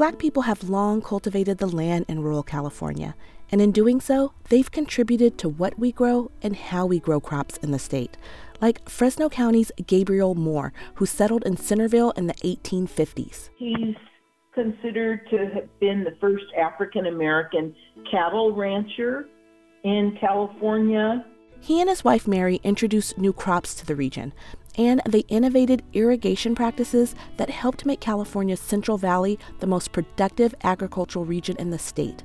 Black people have long cultivated the land in rural California, and in doing so, they've contributed to what we grow and how we grow crops in the state. Like Fresno County's Gabriel Moore, who settled in Centerville in the 1850s. He's considered to have been the first African American cattle rancher in California. He and his wife Mary introduced new crops to the region, and they innovated irrigation practices that helped make California's Central Valley the most productive agricultural region in the state.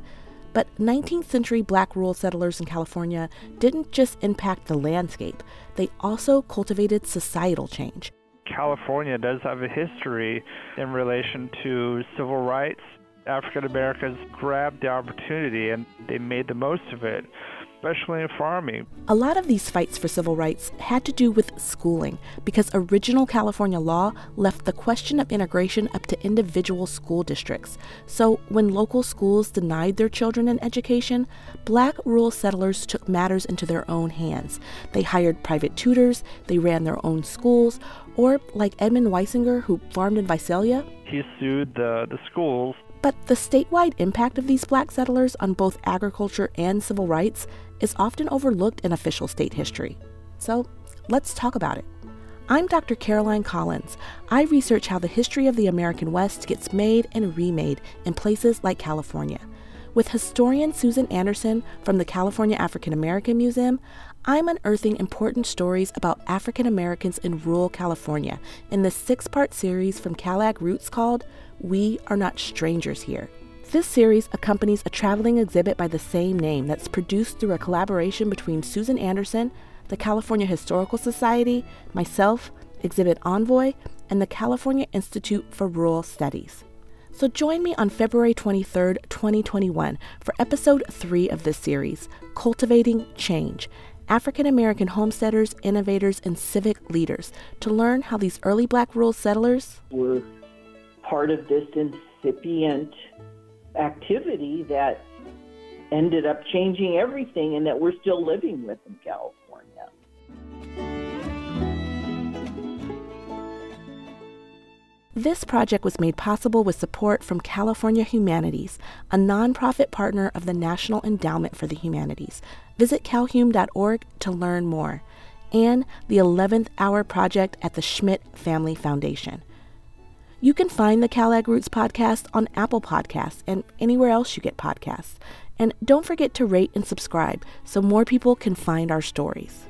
But 19th century black rural settlers in California didn't just impact the landscape, they also cultivated societal change. California does have a history in relation to civil rights. African Americans grabbed the opportunity and they made the most of it especially in farming. A lot of these fights for civil rights had to do with schooling because original California law left the question of integration up to individual school districts. So when local schools denied their children an education, black rural settlers took matters into their own hands. They hired private tutors, they ran their own schools, or like Edmund Wysinger, who farmed in Visalia, he sued the, the schools but the statewide impact of these black settlers on both agriculture and civil rights is often overlooked in official state history. So let's talk about it. I'm Dr. Caroline Collins. I research how the history of the American West gets made and remade in places like California. With historian Susan Anderson from the California African American Museum, I'm unearthing important stories about African Americans in rural California in this six part series from CalAg Roots called We Are Not Strangers Here. This series accompanies a traveling exhibit by the same name that's produced through a collaboration between Susan Anderson, the California Historical Society, myself, Exhibit Envoy, and the California Institute for Rural Studies. So join me on February 23, 2021, for episode 3 of this series, Cultivating Change African American homesteaders, innovators, and civic leaders to learn how these early black rural settlers were part of this incipient activity that ended up changing everything and that we're still living with in California. This project was made possible with support from California Humanities, a nonprofit partner of the National Endowment for the Humanities. Visit calhum.org to learn more. And the 11th Hour Project at the Schmidt Family Foundation. You can find the CalAg Roots podcast on Apple Podcasts and anywhere else you get podcasts. And don't forget to rate and subscribe so more people can find our stories.